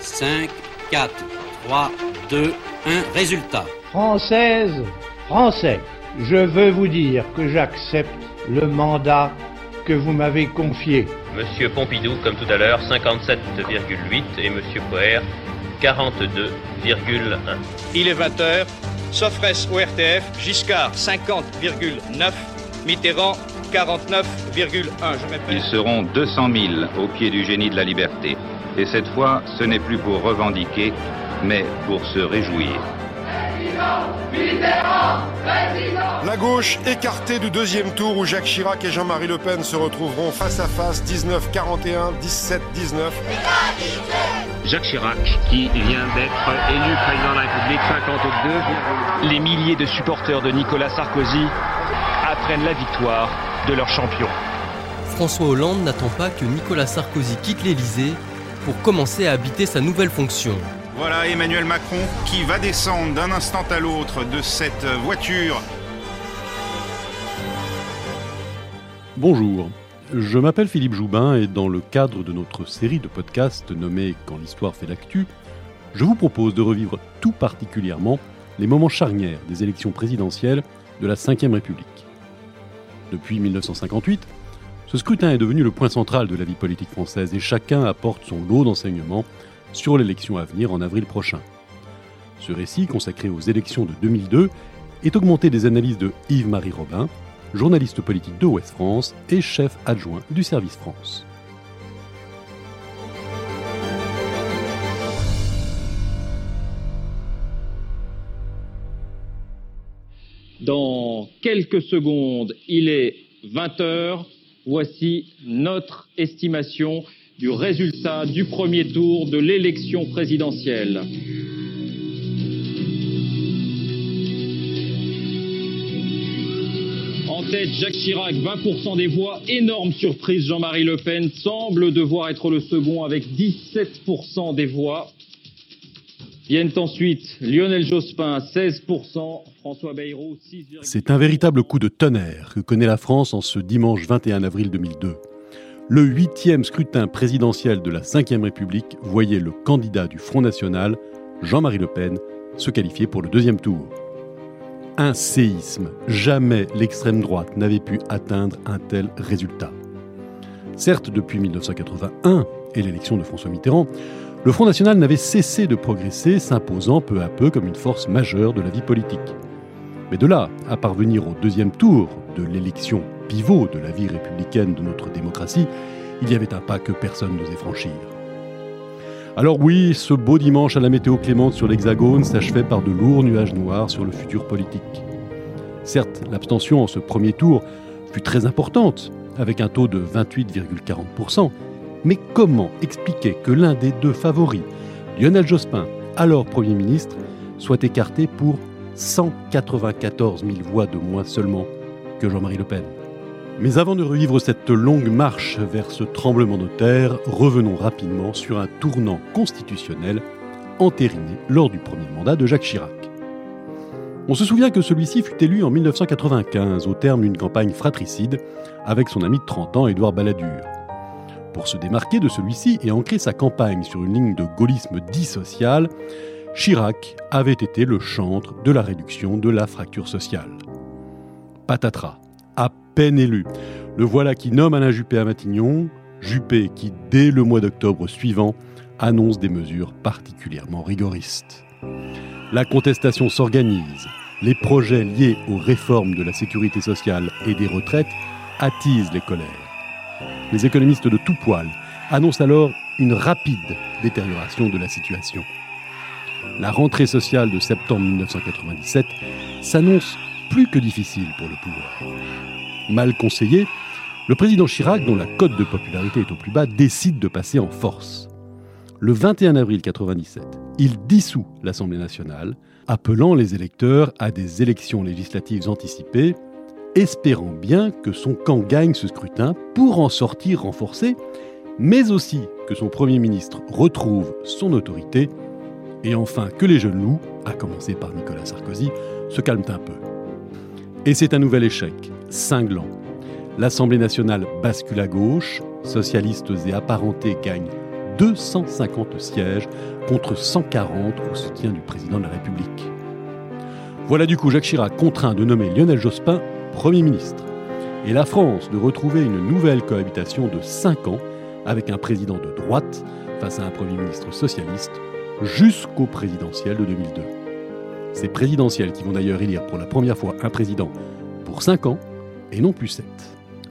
5, 4, 3, 2, 1. Résultat. Française, Français, je veux vous dire que j'accepte le mandat que vous m'avez confié. Monsieur Pompidou, comme tout à l'heure, 57,8 et Monsieur Poher, 42,1. Il est 20h, Sofres au RTF, Giscard 50,9, Mitterrand 49,1. Ils seront 200 000 au pied du génie de la liberté. Et cette fois, ce n'est plus pour revendiquer, mais pour se réjouir. La gauche écartée du deuxième tour où Jacques Chirac et Jean-Marie Le Pen se retrouveront face à face 19-41, 17-19. Jacques Chirac, qui vient d'être élu président de la République, 52. Les milliers de supporters de Nicolas Sarkozy apprennent la victoire de leur champion. François Hollande n'attend pas que Nicolas Sarkozy quitte l'Élysée pour commencer à habiter sa nouvelle fonction. Voilà Emmanuel Macron qui va descendre d'un instant à l'autre de cette voiture. Bonjour, je m'appelle Philippe Joubin et dans le cadre de notre série de podcasts nommée Quand l'histoire fait l'actu, je vous propose de revivre tout particulièrement les moments charnières des élections présidentielles de la Ve République. Depuis 1958, ce scrutin est devenu le point central de la vie politique française et chacun apporte son lot d'enseignements sur l'élection à venir en avril prochain. Ce récit, consacré aux élections de 2002, est augmenté des analyses de Yves-Marie Robin, journaliste politique de Ouest France et chef adjoint du service France. Dans quelques secondes, il est 20 heures. Voici notre estimation du résultat du premier tour de l'élection présidentielle. En tête, Jacques Chirac, 20% des voix. Énorme surprise, Jean-Marie Le Pen semble devoir être le second avec 17% des voix. Viennent ensuite Lionel Jospin, 16%, François Bayrou, 6,5%. C'est un véritable coup de tonnerre que connaît la France en ce dimanche 21 avril 2002. Le huitième scrutin présidentiel de la Ve République voyait le candidat du Front National, Jean-Marie Le Pen, se qualifier pour le deuxième tour. Un séisme. Jamais l'extrême droite n'avait pu atteindre un tel résultat. Certes, depuis 1981 et l'élection de François Mitterrand, le Front National n'avait cessé de progresser, s'imposant peu à peu comme une force majeure de la vie politique. Mais de là à parvenir au deuxième tour de l'élection pivot de la vie républicaine de notre démocratie, il y avait un pas que personne n'osait franchir. Alors oui, ce beau dimanche à la météo clémente sur l'Hexagone s'achevait par de lourds nuages noirs sur le futur politique. Certes, l'abstention en ce premier tour fut très importante, avec un taux de 28,40%, mais comment expliquer que l'un des deux favoris, Lionel Jospin, alors Premier ministre, soit écarté pour 194 000 voix de moins seulement que Jean-Marie Le Pen? Mais avant de revivre cette longue marche vers ce tremblement de terre, revenons rapidement sur un tournant constitutionnel entériné lors du premier mandat de Jacques Chirac. On se souvient que celui-ci fut élu en 1995 au terme d'une campagne fratricide avec son ami de 30 ans Édouard Balladur. Pour se démarquer de celui-ci et ancrer sa campagne sur une ligne de gaullisme dit social, Chirac avait été le chantre de la réduction de la fracture sociale. Patatras, à peine élu. Le voilà qui nomme Alain Juppé à Matignon, Juppé qui, dès le mois d'octobre suivant, annonce des mesures particulièrement rigoristes. La contestation s'organise. Les projets liés aux réformes de la sécurité sociale et des retraites attisent les colères. Les économistes de tout poil annoncent alors une rapide détérioration de la situation. La rentrée sociale de septembre 1997 s'annonce plus que difficile pour le pouvoir mal conseillé, le président Chirac, dont la cote de popularité est au plus bas, décide de passer en force. Le 21 avril 1997, il dissout l'Assemblée nationale, appelant les électeurs à des élections législatives anticipées, espérant bien que son camp gagne ce scrutin pour en sortir renforcé, mais aussi que son Premier ministre retrouve son autorité, et enfin que les jeunes loups, à commencer par Nicolas Sarkozy, se calment un peu. Et c'est un nouvel échec, cinglant. L'Assemblée nationale bascule à gauche, socialistes et apparentés gagnent 250 sièges contre 140 au soutien du président de la République. Voilà du coup Jacques Chirac contraint de nommer Lionel Jospin Premier ministre. Et la France de retrouver une nouvelle cohabitation de 5 ans avec un président de droite face à un Premier ministre socialiste jusqu'au présidentiel de 2002. Ces présidentielles qui vont d'ailleurs élire pour la première fois un président pour 5 ans et non plus 7.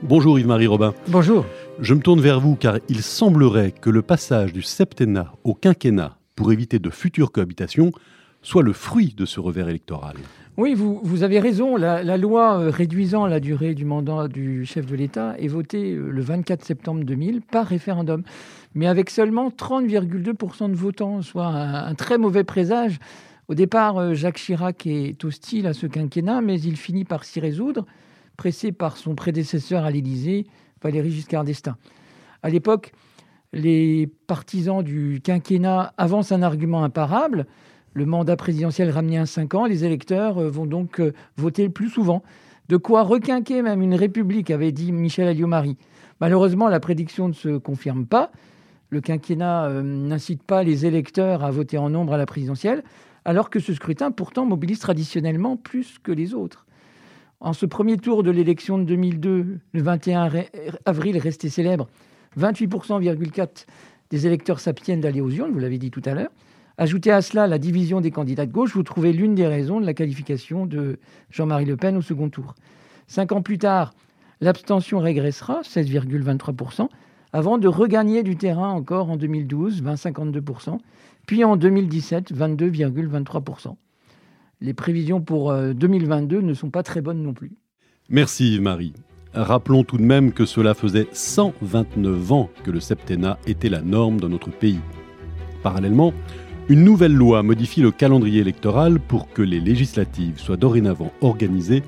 Bonjour Yves-Marie Robin. Bonjour. Je me tourne vers vous car il semblerait que le passage du septennat au quinquennat pour éviter de futures cohabitations soit le fruit de ce revers électoral. Oui, vous, avez raison. La, loi euh, réduisant la durée du mandat du chef de l'État est votée euh, le 24 septembre 2000 par référendum, mais avec seulement 30,2% de votants, soit un, très mauvais présage. Au départ, euh, Jacques Chirac est hostile à ce quinquennat, mais il finit par s'y résoudre, pressé par son prédécesseur à l'Élysée, Valéry Giscard d'Estaing. À l'époque, les partisans du quinquennat avancent un argument imparable le mandat présidentiel ramené à 5 ans, les électeurs euh, vont donc euh, voter plus souvent. De quoi requinquer même une république, avait dit Michel Alliot-Marie. Malheureusement, la prédiction ne se confirme pas. Le quinquennat euh, n'incite pas les électeurs à voter en nombre à la présidentielle, alors que ce scrutin pourtant mobilise traditionnellement plus que les autres. En ce premier tour de l'élection de 2002, le 21 avril resté célèbre, 28,4% des électeurs s'abstiennent d'aller aux vous l'avez dit tout à l'heure. Ajoutez à cela la division des candidats de gauche, vous trouvez l'une des raisons de la qualification de Jean-Marie Le Pen au second tour. Cinq ans plus tard, l'abstention régressera, 16,23%, avant de regagner du terrain encore en 2012, 20,52%, puis en 2017, 22,23%. Les prévisions pour 2022 euh, ne sont pas très bonnes non plus. Merci Marie. Rappelons tout de même que cela faisait 129 ans que le septennat était la norme dans notre pays. Parallèlement, une nouvelle loi modifie le calendrier électoral pour que les législatives soient dorénavant organisées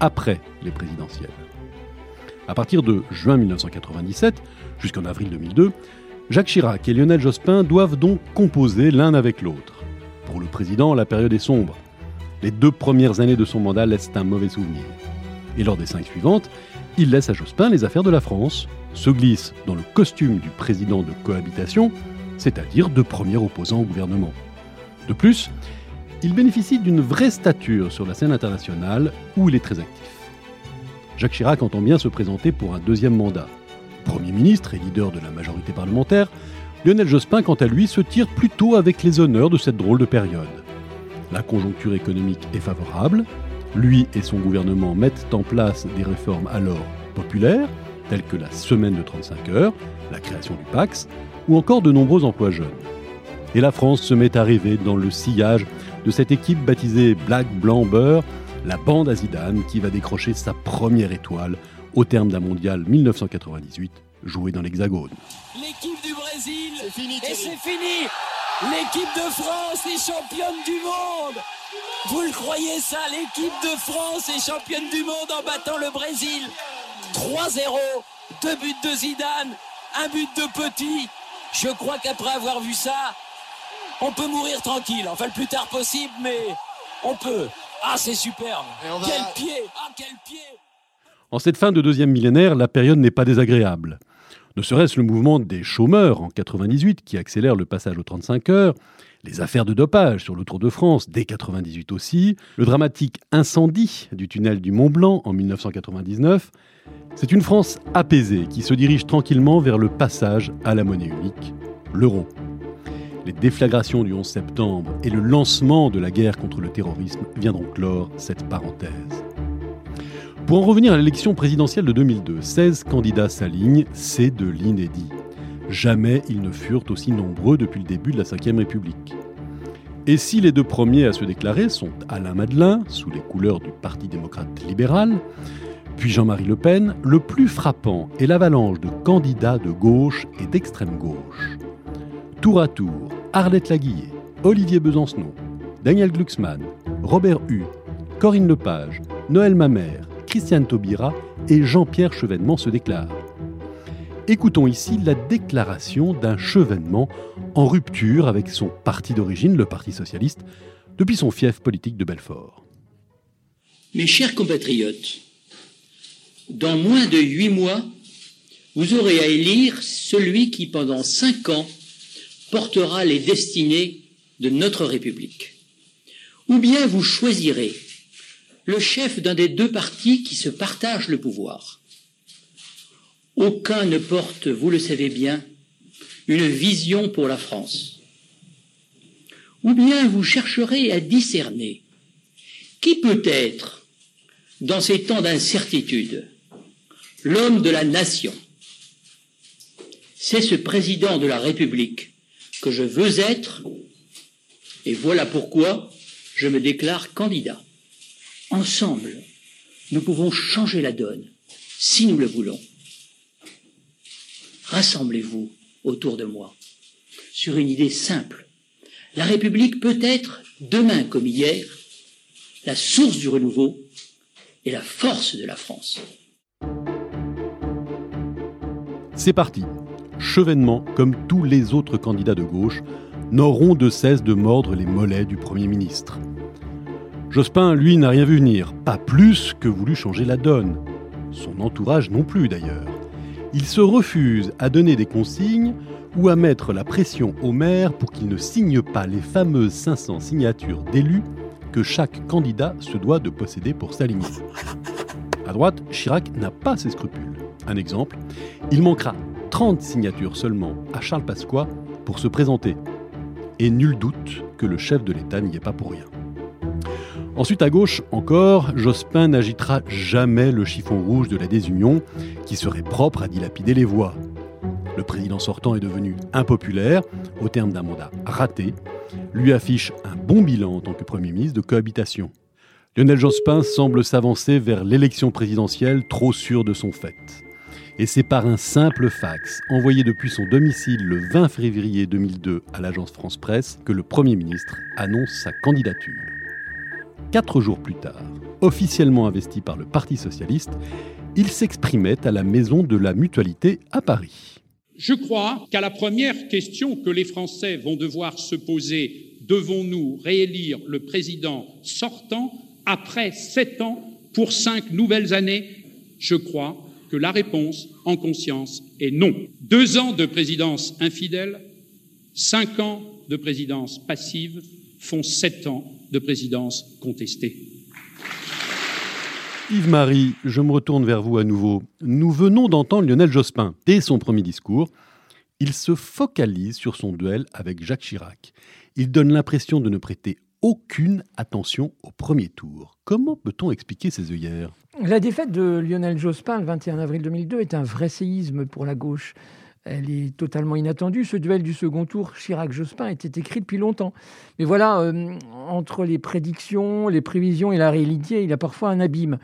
après les présidentielles. À partir de juin 1997 jusqu'en avril 2002, Jacques Chirac et Lionel Jospin doivent donc composer l'un avec l'autre. Pour le président, la période est sombre. Les deux premières années de son mandat laissent un mauvais souvenir. Et lors des cinq suivantes, il laisse à Jospin les affaires de la France, se glisse dans le costume du président de cohabitation c'est-à-dire de premier opposant au gouvernement. De plus, il bénéficie d'une vraie stature sur la scène internationale où il est très actif. Jacques Chirac entend bien se présenter pour un deuxième mandat. Premier ministre et leader de la majorité parlementaire, Lionel Jospin, quant à lui, se tire plutôt avec les honneurs de cette drôle de période. La conjoncture économique est favorable, lui et son gouvernement mettent en place des réformes alors populaires, telles que la semaine de 35 heures, la création du PAX, ou encore de nombreux emplois jeunes. Et la France se met à rêver dans le sillage de cette équipe baptisée Black Blanc Beurre, la bande à Zidane qui va décrocher sa première étoile au terme d'un mondial 1998 joué dans l'Hexagone. L'équipe du Brésil, fini, et c'est fini. L'équipe de France est championne du monde. Vous le croyez ça L'équipe de France est championne du monde en battant le Brésil. 3-0, deux buts de Zidane, un but de Petit, je crois qu'après avoir vu ça, on peut mourir tranquille. Enfin, le plus tard possible, mais on peut. Ah, c'est superbe. Quel pied Ah, quel pied En cette fin de deuxième millénaire, la période n'est pas désagréable. Ne serait-ce le mouvement des chômeurs en 98 qui accélère le passage aux 35 heures, les affaires de dopage sur le Tour de France dès 98 aussi, le dramatique incendie du tunnel du Mont Blanc en 1999, c'est une France apaisée qui se dirige tranquillement vers le passage à la monnaie unique, l'euro. Les déflagrations du 11 septembre et le lancement de la guerre contre le terrorisme viendront clore cette parenthèse. Pour en revenir à l'élection présidentielle de 2002, 16 candidats s'alignent, c'est de l'inédit. Jamais ils ne furent aussi nombreux depuis le début de la Ve République. Et si les deux premiers à se déclarer sont Alain Madelin, sous les couleurs du Parti démocrate libéral, puis Jean-Marie Le Pen, le plus frappant est l'avalanche de candidats de gauche et d'extrême gauche. Tour à tour, Arlette Laguillet, Olivier Besancenot, Daniel Glucksmann, Robert Hu, Corinne Lepage, Noël Mamère, Christiane Taubira et Jean-Pierre Chevènement se déclarent. Écoutons ici la déclaration d'un Chevènement en rupture avec son parti d'origine, le Parti socialiste, depuis son fief politique de Belfort. Mes chers compatriotes, dans moins de huit mois, vous aurez à élire celui qui, pendant cinq ans, portera les destinées de notre République. Ou bien vous choisirez le chef d'un des deux partis qui se partagent le pouvoir. Aucun ne porte, vous le savez bien, une vision pour la France. Ou bien vous chercherez à discerner qui peut être, dans ces temps d'incertitude, l'homme de la nation. C'est ce président de la République que je veux être, et voilà pourquoi je me déclare candidat. Ensemble, nous pouvons changer la donne, si nous le voulons. Rassemblez-vous autour de moi sur une idée simple. La République peut être, demain comme hier, la source du renouveau et la force de la France. C'est parti. Chevènement, comme tous les autres candidats de gauche, n'auront de cesse de mordre les mollets du Premier ministre. Jospin, lui, n'a rien vu venir, pas plus que voulu changer la donne. Son entourage non plus d'ailleurs. Il se refuse à donner des consignes ou à mettre la pression au maire pour qu'il ne signe pas les fameuses 500 signatures d'élus que chaque candidat se doit de posséder pour s'aligner. À droite, Chirac n'a pas ses scrupules. Un exemple, il manquera 30 signatures seulement à Charles Pasqua pour se présenter. Et nul doute que le chef de l'État n'y est pas pour rien. Ensuite, à gauche encore, Jospin n'agitera jamais le chiffon rouge de la désunion qui serait propre à dilapider les voix. Le président sortant est devenu impopulaire au terme d'un mandat raté, lui affiche un bon bilan en tant que Premier ministre de cohabitation. Lionel Jospin semble s'avancer vers l'élection présidentielle trop sûr de son fait. Et c'est par un simple fax envoyé depuis son domicile le 20 février 2002 à l'agence France Presse que le Premier ministre annonce sa candidature. Quatre jours plus tard, officiellement investi par le Parti socialiste, il s'exprimait à la Maison de la Mutualité à Paris. Je crois qu'à la première question que les Français vont devoir se poser, devons-nous réélire le président sortant après sept ans pour cinq nouvelles années? Je crois que la réponse, en conscience, est non. Deux ans de présidence infidèle, cinq ans de présidence passive font sept ans de présidence contestée. Yves-Marie, je me retourne vers vous à nouveau. Nous venons d'entendre Lionel Jospin. Dès son premier discours, il se focalise sur son duel avec Jacques Chirac. Il donne l'impression de ne prêter aucune attention au premier tour. Comment peut-on expliquer ces œillères? La défaite de Lionel Jospin le 21 avril 2002 est un vrai séisme pour la gauche. Elle est totalement inattendue. Ce duel du second tour Chirac-Jospin était écrit depuis longtemps. Mais voilà, euh, entre les prédictions, les prévisions et la réalité, il y a parfois un abîme.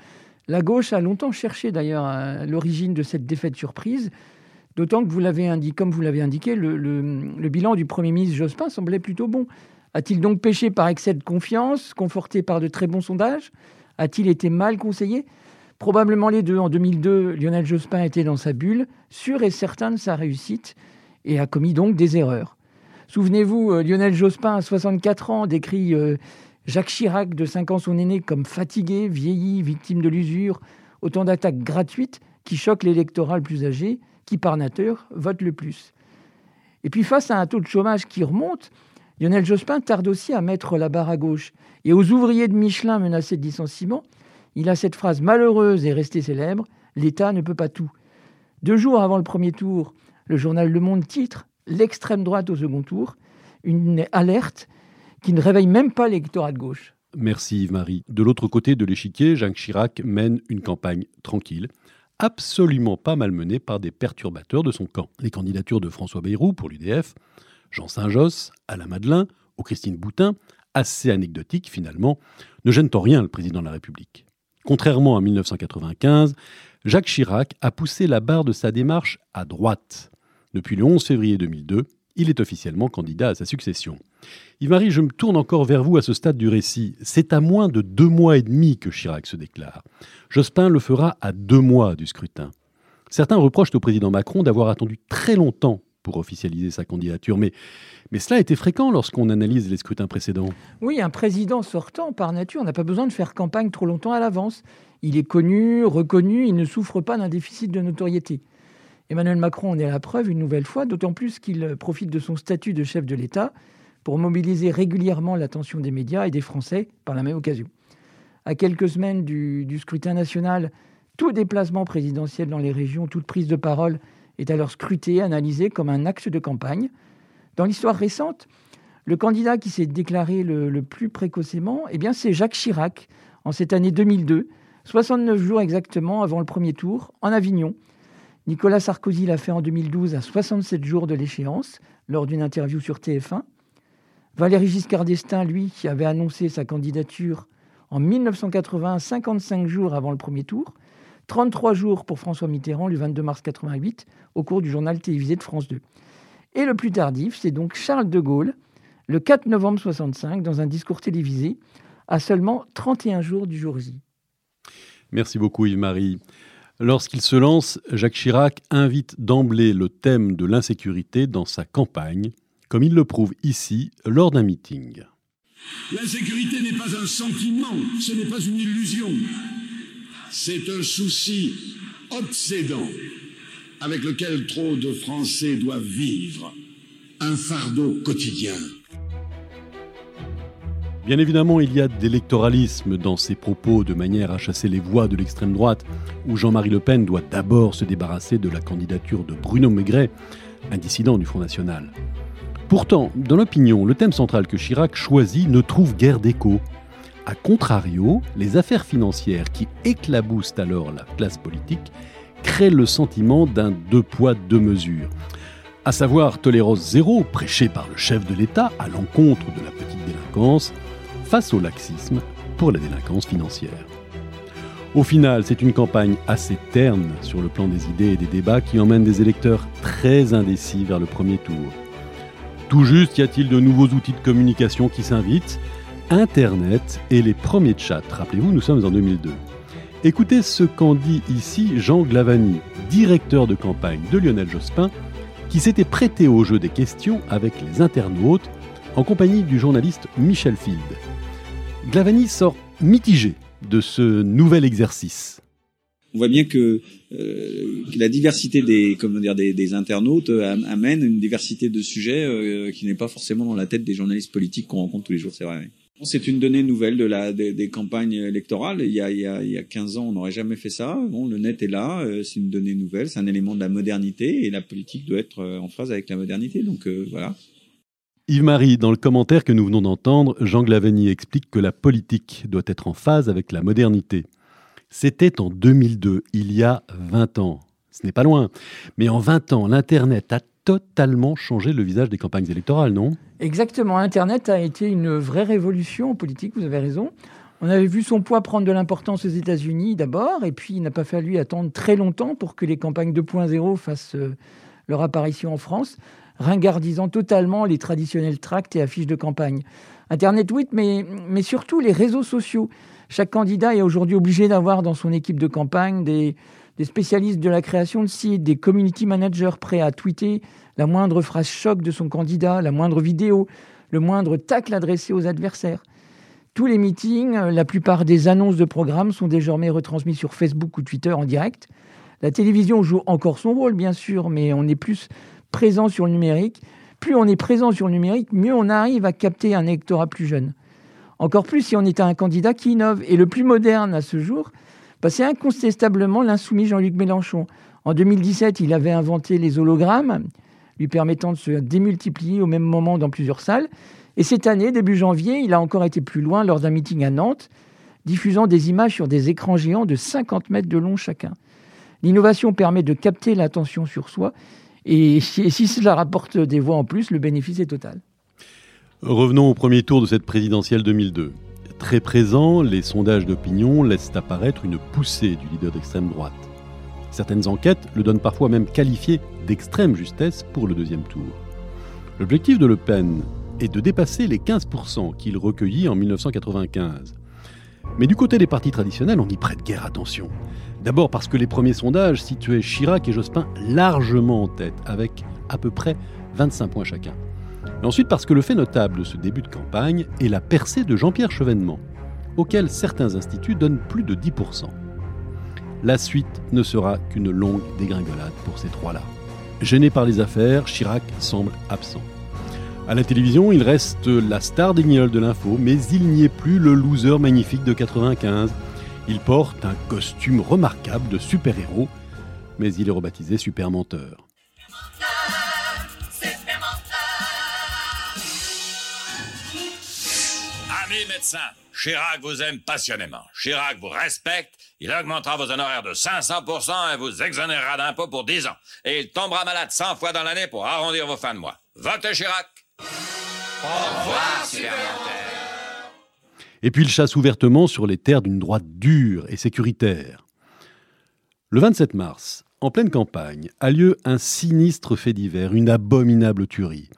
La gauche a longtemps cherché d'ailleurs l'origine de cette défaite surprise, d'autant que vous indiqué, comme vous l'avez indiqué, le, le, bilan du Premier ministre Jospin semblait plutôt bon. A-t-il donc péché par excès de confiance, conforté par de très bons sondages? A-t-il été mal conseillé? Probablement les deux. En 2002, Lionel Jospin était dans sa bulle, sûr et certain de sa réussite, et a commis donc des erreurs. Souvenez-vous, euh, Lionel Jospin, à 64 ans, décrit euh, Jacques Chirac, de 5 ans son aîné, comme fatigué, vieilli, victime de l'usure, autant d'attaques gratuites qui choquent l'électorat le plus âgé, qui par nature vote le plus. Et puis face à un taux de chômage qui remonte, Lionel Jospin tarde aussi à mettre la barre à gauche. Et aux ouvriers de Michelin menacés de licenciement, il a cette phrase malheureuse et restée célèbre L'État ne peut pas tout. Deux jours avant le premier tour, le journal Le Monde titre L'extrême droite au second tour, une alerte qui ne réveille même pas l'électorat de gauche. Merci Yves-Marie. De l'autre côté de l'échiquier, Jacques Chirac mène une campagne tranquille, absolument pas malmenée par des perturbateurs de son camp. Les candidatures de François Bayrou pour l'UDF, Jean Saint-Josse, Alain Madelin ou Christine Boutin, assez anecdotiques finalement, ne gênent en rien le président de la République. Contrairement à 1995, Jacques Chirac a poussé la barre de sa démarche à droite. Depuis le 11 février 2002, il est officiellement candidat à sa succession. Yves-Marie, je me tourne encore vers vous à ce stade du récit. C'est à moins de deux mois et demi que Chirac se déclare. Jospin le fera à deux mois du scrutin. Certains reprochent au président Macron d'avoir attendu très longtemps pour officialiser sa candidature, mais cela a été fréquent lorsqu'on analyse les scrutins précédents. Oui, un président sortant, par nature, n'a pas besoin de faire campagne trop longtemps à l'avance. Il est connu, reconnu, il ne souffre pas d'un déficit de notoriété. Emmanuel Macron en est la preuve une nouvelle fois, d'autant plus qu'il profite de son statut de chef de l'État pour mobiliser régulièrement l'attention des médias et des Français par la même occasion. À quelques semaines du scrutin national, tout déplacement présidentiel dans les régions, toute prise de parole est alors scruté, analysé comme un axe de campagne. Dans l'histoire récente, le candidat qui s'est déclaré le, plus précocement, eh bien, c'est Jacques Chirac, en cette année 2002, 69 jours exactement avant le premier tour, en Avignon. Nicolas Sarkozy l'a fait en 2012 à 67 jours de l'échéance, lors d'une interview sur TF1. Valéry Giscard d'Estaing, lui, qui avait annoncé sa candidature en 1980, 55 jours avant le premier tour, 33 jours pour François Mitterrand, le 22 mars 88, au cours du journal télévisé de France 2. Et le plus tardif, c'est donc Charles de Gaulle, le 4 novembre 65 dans un discours télévisé à seulement 31 jours du jour J. Merci beaucoup Yves-Marie. Lorsqu'il se lance, Jacques Chirac invite d'emblée le thème de l'insécurité dans sa campagne, comme il le prouve ici lors d'un meeting. L'insécurité n'est pas un sentiment, ce n'est pas une illusion. C'est un souci obsédant avec lequel trop de Français doivent vivre, un fardeau quotidien. Bien évidemment, il y a d'électoralisme dans ces propos de manière à chasser les voix de l'extrême droite, où Jean-Marie Le Pen doit d'abord se débarrasser de la candidature de Bruno Maigret, un dissident du Front National. Pourtant, dans l'opinion, le thème central que Chirac choisit ne trouve guère d'écho. A contrario, les affaires financières qui éclaboussent alors la classe politique créent le sentiment d'un deux poids, deux mesures. À savoir tolérance zéro, prêché par le chef de l'État à l'encontre de la petite délinquance, face au laxisme pour la délinquance financière. Au final, c'est une campagne assez terne sur le plan des idées et des débats qui emmène des électeurs très indécis vers le premier tour. Tout juste y a-t-il de nouveaux outils de communication qui s'invitent? Internet et les premiers chats. Rappelez-vous, nous sommes en 2002. Écoutez ce qu'en dit ici Jean Glavani, directeur de campagne de Lionel Jospin, qui s'était prêté au jeu des questions avec les internautes en compagnie du journaliste Michel Field. Glavani sort mitigé de ce nouvel exercice. On voit bien que, euh, la diversité des, comment dire, des, internautes euh, amène une diversité de sujets euh, qui n'est pas forcément dans la tête des journalistes politiques qu'on rencontre tous les jours, c'est vrai. C'est une donnée nouvelle de la, des, campagnes électorales. Il y, a, il, y a, il y a 15 ans, on n'aurait jamais fait ça. Bon, le net est là, c'est une donnée nouvelle, c'est un élément de la modernité et la politique doit être en phase avec la modernité. Donc voilà. Yves-Marie, dans le commentaire que nous venons d'entendre, Jean Glaveny explique que la politique doit être en phase avec la modernité. C'était en 2002, il y a 20 ans. Ce n'est pas loin. Mais en 20 ans, l'Internet a totalement changé le visage des campagnes électorales, non? Exactement. Internet a été une vraie révolution politique, vous avez raison. On avait vu son poids prendre de l'importance aux États-Unis d'abord, et puis il n'a pas fallu attendre très longtemps pour que les campagnes 2.0 fassent euh, leur apparition en France ringardisant totalement les traditionnels tracts et affiches de campagne. Internet, oui, mais, mais surtout les réseaux sociaux. Chaque candidat est aujourd'hui obligé d'avoir dans son équipe de campagne des, des spécialistes de la création de sites, des community managers prêts à tweeter la moindre phrase choc de son candidat, la moindre vidéo, le moindre tacle adressé aux adversaires. Tous les meetings, la plupart des annonces de programmes sont désormais retransmis sur Facebook ou Twitter en direct. La télévision joue encore son rôle, bien sûr, mais on est plus présent sur le numérique. Plus on est présent sur le numérique, mieux on arrive à capter un électorat plus jeune. Encore plus si on est un candidat qui innove. Et le plus moderne à ce jour, bah, c'est incontestablement l'insoumis Jean-Luc Mélenchon. En 2017, il avait inventé les hologrammes, lui permettant de se démultiplier au même moment dans plusieurs salles. Et cette année, début janvier, il a encore été plus loin lors d'un meeting à Nantes, diffusant des images sur des écrans géants de 50 mètres de long chacun. L'innovation permet de capter l'attention sur soi et si, cela rapporte des voix en plus, le bénéfice est total. Revenons au premier tour de cette présidentielle 2002. Très présent, les sondages d'opinion laissent apparaître une poussée du leader d'extrême droite. Certaines enquêtes le donnent parfois même qualifié d'extrême justesse pour le deuxième tour. L'objectif de Le Pen est de dépasser les 15% qu'il recueillit en 1995. Mais du côté des partis traditionnels, on n'y prête guère attention. D'abord parce que les premiers sondages situaient Chirac et Jospin largement en tête, avec à peu près 25 points chacun. Ensuite parce que le fait notable de ce début de campagne est la percée de Jean-Pierre Chevènement, auquel certains instituts donnent plus de 10%. la suite ne sera qu'une longue dégringolade pour ces trois-là. Gêné par les affaires, Chirac semble absent. À la télévision, il reste la star des guignols de l'info, mais il n'y est plus le loser magnifique de 95. Il porte un costume remarquable de super-héros, mais il est rebaptisé super menteur. Chirac vous aime passionnément. Chirac vous respecte. Il augmentera vos honoraires de 500% et vous exonérera d'impôts pour 10 ans. Et il tombera malade 100 fois dans l'année pour arrondir vos fins de mois. Votez Chirac. Au revoir, supplémentaire. Et puis il chasse ouvertement sur les terres d'une droite dure et sécuritaire. Le 27 mars, en pleine campagne, a lieu un sinistre fait divers, une abominable tuerie.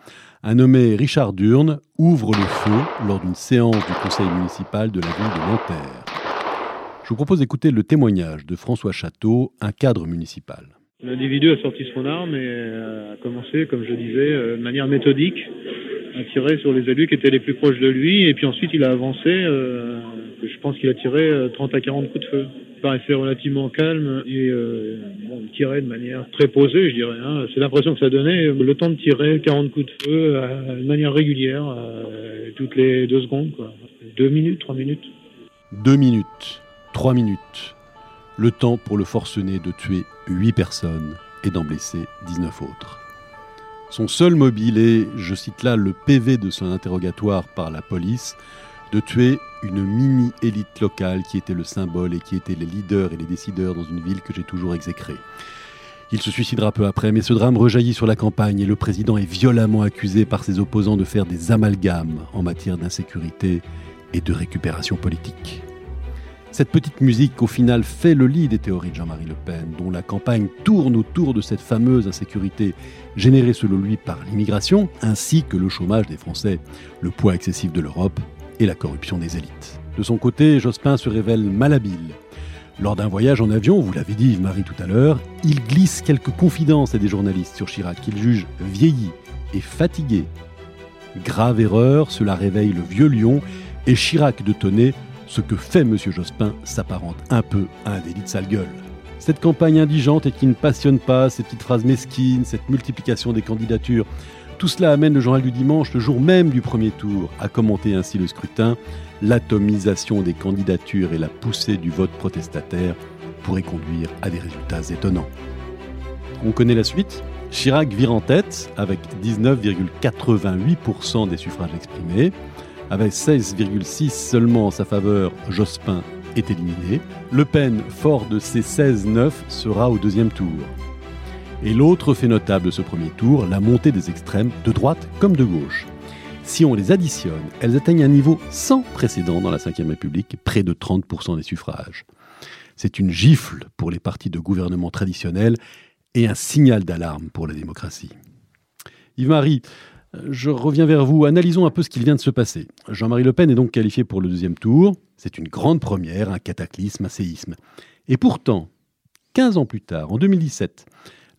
Un nommé Richard Durne ouvre le feu lors d'une séance du conseil municipal de la ville de Nanterre. Je vous propose d'écouter le témoignage de François Château, un cadre municipal. L'individu a sorti son arme et a commencé, comme je disais, euh, de manière méthodique, à tirer sur les élus qui étaient les plus proches de lui. Et puis ensuite, il a avancé. Euh, je pense qu'il a tiré 30 euh, à 40 coups de feu. Il paraissait relativement calme et euh, il tirait de manière très posée, je dirais. Hein. C'est l'impression que ça donnait. Le temps de tirer 40 coups de feu de manière régulière, toutes les deux secondes. Quoi. Deux minutes, trois minutes. Deux minutes, trois minutes. Le temps pour le forcené de tuer huit personnes et d'en blesser 19 autres. Son seul mobile est, je cite là le PV de son interrogatoire par la police, de tuer une mini-élite locale qui était le symbole et qui était les leaders et les décideurs dans une ville que j'ai toujours exécrée. Il se suicidera peu après, mais ce drame rejaillit sur la campagne et le président est violemment accusé par ses opposants de faire des amalgames en matière d'insécurité et de récupération politique. Cette petite musique, au final, fait le lit des théories de Jean-Marie Le Pen, dont la campagne tourne autour de cette fameuse insécurité générée selon lui par l'immigration, ainsi que le chômage des Français, le poids excessif de l'Europe et la corruption des élites. De son côté, Jospin se révèle malhabile. Lors d'un voyage en avion, vous l'avez dit Yves-Marie tout à l'heure, il glisse quelques confidences à des journalistes sur Chirac qu'il juge vieilli et fatigué. Grave erreur, cela réveille le vieux lion et Chirac de Tonnet ce que fait M. Jospin s'apparente un peu à un délit de sale gueule. Cette campagne indigente et qui ne passionne pas, ces petites phrases mesquines, cette multiplication des candidatures, tout cela amène le journal du dimanche, le jour même du premier tour, à commenter ainsi le scrutin. L'atomisation des candidatures et la poussée du vote protestataire pourraient conduire à des résultats étonnants. On connaît la suite Chirac vire en tête avec 19,88% des suffrages exprimés. Avec 16,6 seulement en sa faveur, Jospin est éliminé. Le Pen, fort de ses 16,9, sera au deuxième tour. Et l'autre fait notable de ce premier tour, la montée des extrêmes, de droite comme de gauche. Si on les additionne, elles atteignent un niveau sans précédent dans la Ve République, près de 30% des suffrages. C'est une gifle pour les partis de gouvernement traditionnels et un signal d'alarme pour la démocratie. Yves-Marie, je reviens vers vous. Analysons un peu ce qu'il vient de se passer. Jean-Marie Le Pen est donc qualifié pour le deuxième tour. C'est une grande première, un cataclysme, un séisme. Et pourtant, 15 ans plus tard, en 2017,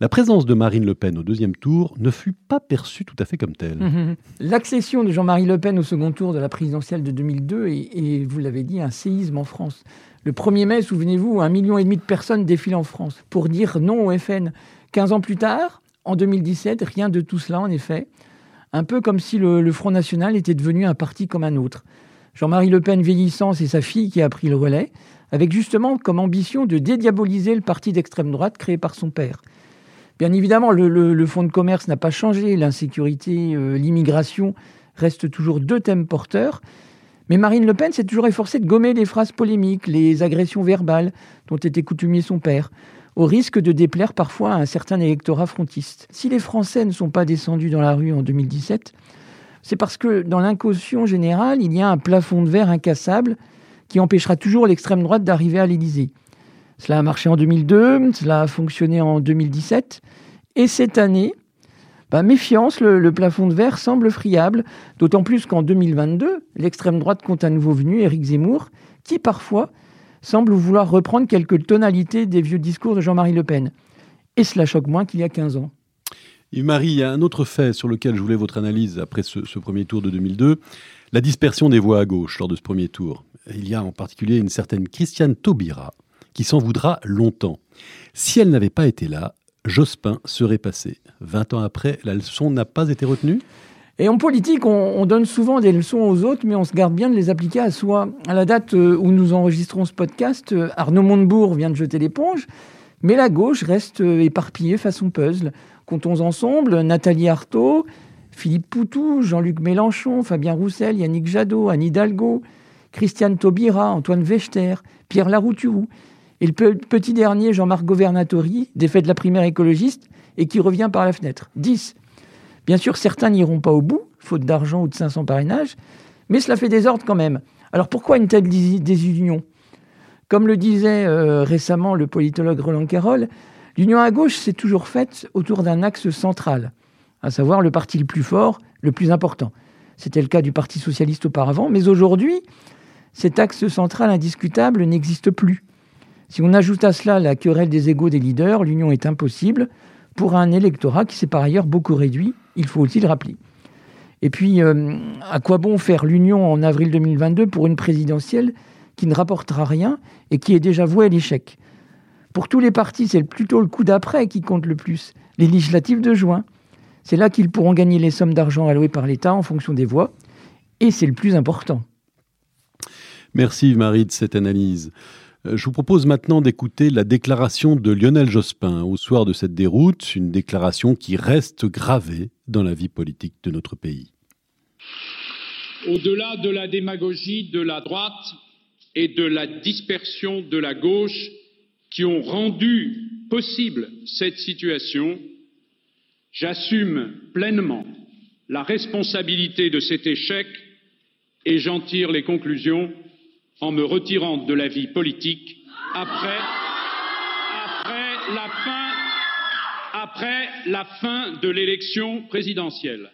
la présence de Marine Le Pen au deuxième tour ne fut pas perçue tout à fait comme telle. L'accession de Jean-Marie Le Pen au second tour de la présidentielle de 2002 est, vous l'avez dit, un séisme en France. Le 1er mai, souvenez-vous, un million et demi de personnes défilent en France pour dire non au FN. 15 ans plus tard, en 2017, rien de tout cela en effet un peu comme si le, Front National était devenu un parti comme un autre. Jean-Marie Le Pen vieillissant, c'est sa fille qui a pris le relais, avec justement comme ambition de dédiaboliser le parti d'extrême droite créé par son père. Bien évidemment, le, fonds de commerce n'a pas changé, l'insécurité, euh, l'immigration restent toujours deux thèmes porteurs. Mais Marine Le Pen s'est toujours efforcée de gommer les phrases polémiques, les agressions verbales dont était coutumier son père au risque de déplaire parfois à un certain électorat frontiste. Si les Français ne sont pas descendus dans la rue en 2017, c'est parce que dans l'incaution générale, il y a un plafond de verre incassable qui empêchera toujours l'extrême droite d'arriver à l'Élysée. Cela a marché en 2002, cela a fonctionné en 2017, et cette année, bah, méfiance, le, le, plafond de verre semble friable, d'autant plus qu'en 2022, l'extrême droite compte un nouveau venu, Éric Zemmour, qui parfois semble vouloir reprendre quelques tonalités des vieux discours de Jean-Marie Le Pen. Et cela choque moins qu'il y a 15 ans. Yves-Marie, il y a un autre fait sur lequel je voulais votre analyse après ce, premier tour de 2002, la dispersion des voix à gauche lors de ce premier tour. Il y a en particulier une certaine Christiane Taubira qui s'en voudra longtemps. Si elle n'avait pas été là, Jospin serait passé. 20 ans après, la leçon n'a pas été retenue? Et en politique, on, donne souvent des leçons aux autres, mais on se garde bien de les appliquer à soi. À la date euh, où nous enregistrons ce podcast, euh, Arnaud Montebourg vient de jeter l'éponge, mais la gauche reste euh, éparpillée façon puzzle. Comptons ensemble Nathalie Arthaud, Philippe Poutou, Jean-Luc Mélenchon, Fabien Roussel, Yannick Jadot, Anne Hidalgo, Christiane Taubira, Antoine Wechter, Pierre Larouturou, et le petit dernier, Jean-Marc Governatori, défait de la primaire écologiste et qui revient par la fenêtre. 10. Bien sûr, certains n'iront pas au bout, faute d'argent ou de 500 parrainages, mais cela fait désordre quand même. Alors pourquoi une telle désunion? Comme le disait euh, récemment le politologue Roland Carroll, l'union à gauche s'est toujours faite autour d'un axe central, à savoir le parti le plus fort, le plus important. C'était le cas du Parti socialiste auparavant, mais aujourd'hui, cet axe central indiscutable n'existe plus. Si on ajoute à cela la querelle des égaux des leaders, l'union est impossible pour un électorat qui s'est par ailleurs beaucoup réduit il faut aussi le rappeler. Et puis, euh, à quoi bon faire l'union en avril 2022 pour une présidentielle qui ne rapportera rien et qui est déjà vouée à l'échec? Pour tous les partis, c'est plutôt le coup d'après qui compte le plus, les législatives de juin. C'est là qu'ils pourront gagner les sommes d'argent allouées par l'État en fonction des voix, et c'est le plus important. Merci Marie de cette analyse. Euh, je vous propose maintenant d'écouter la déclaration de Lionel Jospin au soir de cette déroute, une déclaration qui reste gravée dans la vie politique de notre pays. Au-delà de la démagogie de la droite et de la dispersion de la gauche qui ont rendu possible cette situation, j'assume pleinement la responsabilité de cet échec et j'en tire les conclusions en me retirant de la vie politique après, la, fin, après la fin de l'élection présidentielle.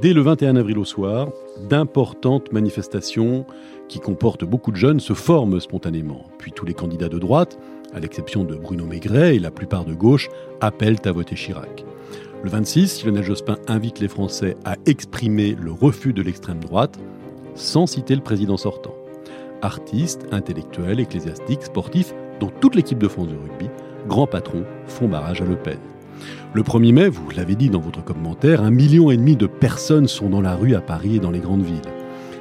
Dès le 21 avril au soir, d'importantes manifestations qui comportent beaucoup de jeunes se forment spontanément. Puis tous les candidats de droite, à l'exception de Bruno Maigret et la plupart de gauche, appellent à voter Chirac. Le 26, Lionel Jospin invite les Français à exprimer le refus de l'extrême droite sans citer le président sortant. Artistes, intellectuels, ecclésiastiques, sportifs, dont toute l'équipe de France de rugby, grands patrons, font barrage à Le Pen. Le 1er mai, vous l'avez dit dans votre commentaire, un million et demi de personnes sont dans la rue à Paris et dans les grandes villes.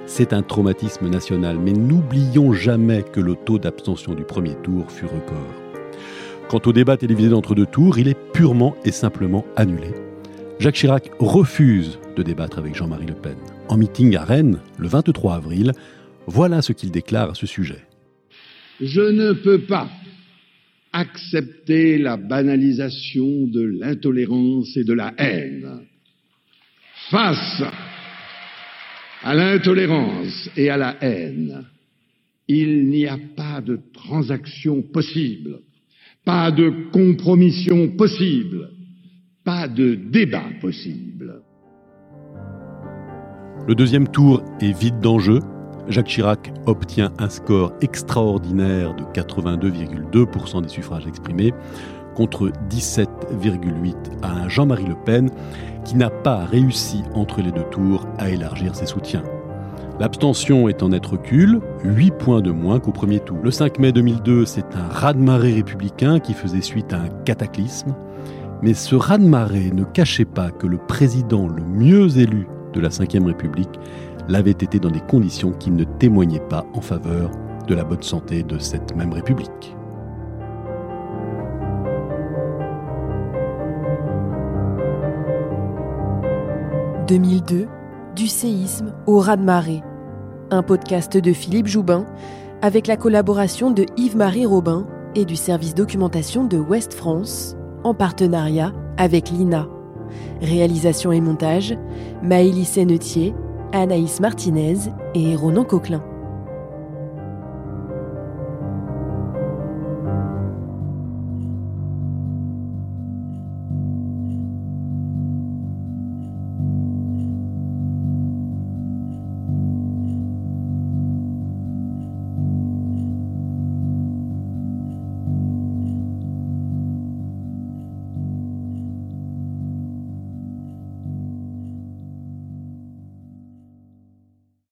C'est un traumatisme national, mais n'oublions jamais que le taux d'abstention du premier tour fut record. Quant au débat télévisé d'entre-deux tours, il est purement et simplement annulé. Jacques Chirac refuse de débattre avec Jean-Marie Le Pen en meeting à Rennes le 23 avril. Voilà ce qu'il déclare à ce sujet. Je ne peux pas accepter la banalisation de l'intolérance et de la haine. Face à l'intolérance et à la haine, il n'y a pas de transaction possible, pas de compromission possible, pas de débat possible. Le deuxième tour est vide d'enjeux. Jacques Chirac obtient un score extraordinaire de 82,2% des suffrages exprimés contre 17,8 à un Jean-Marie Le Pen qui n'a pas réussi entre les deux tours à élargir ses soutiens. L'abstention est en net recul, 8 points de moins qu'au premier tour. Le 5 mai 2002, c'est un raz-de-marée républicain qui faisait suite à un cataclysme. Mais ce raz-de-marée ne cachait pas que le président le mieux élu de la Ve République l'avait été dans des conditions qui ne témoignaient pas en faveur de la bonne santé de cette même République. « 2002, du séisme au raz-de-marée. Un podcast de Philippe Joubin avec la collaboration de Yves-Marie Robin et du service documentation de Ouest France en partenariat avec l'INA. Réalisation et montage, Maëlys Sennetier, Anaïs Martinez et Ronan Coquelin.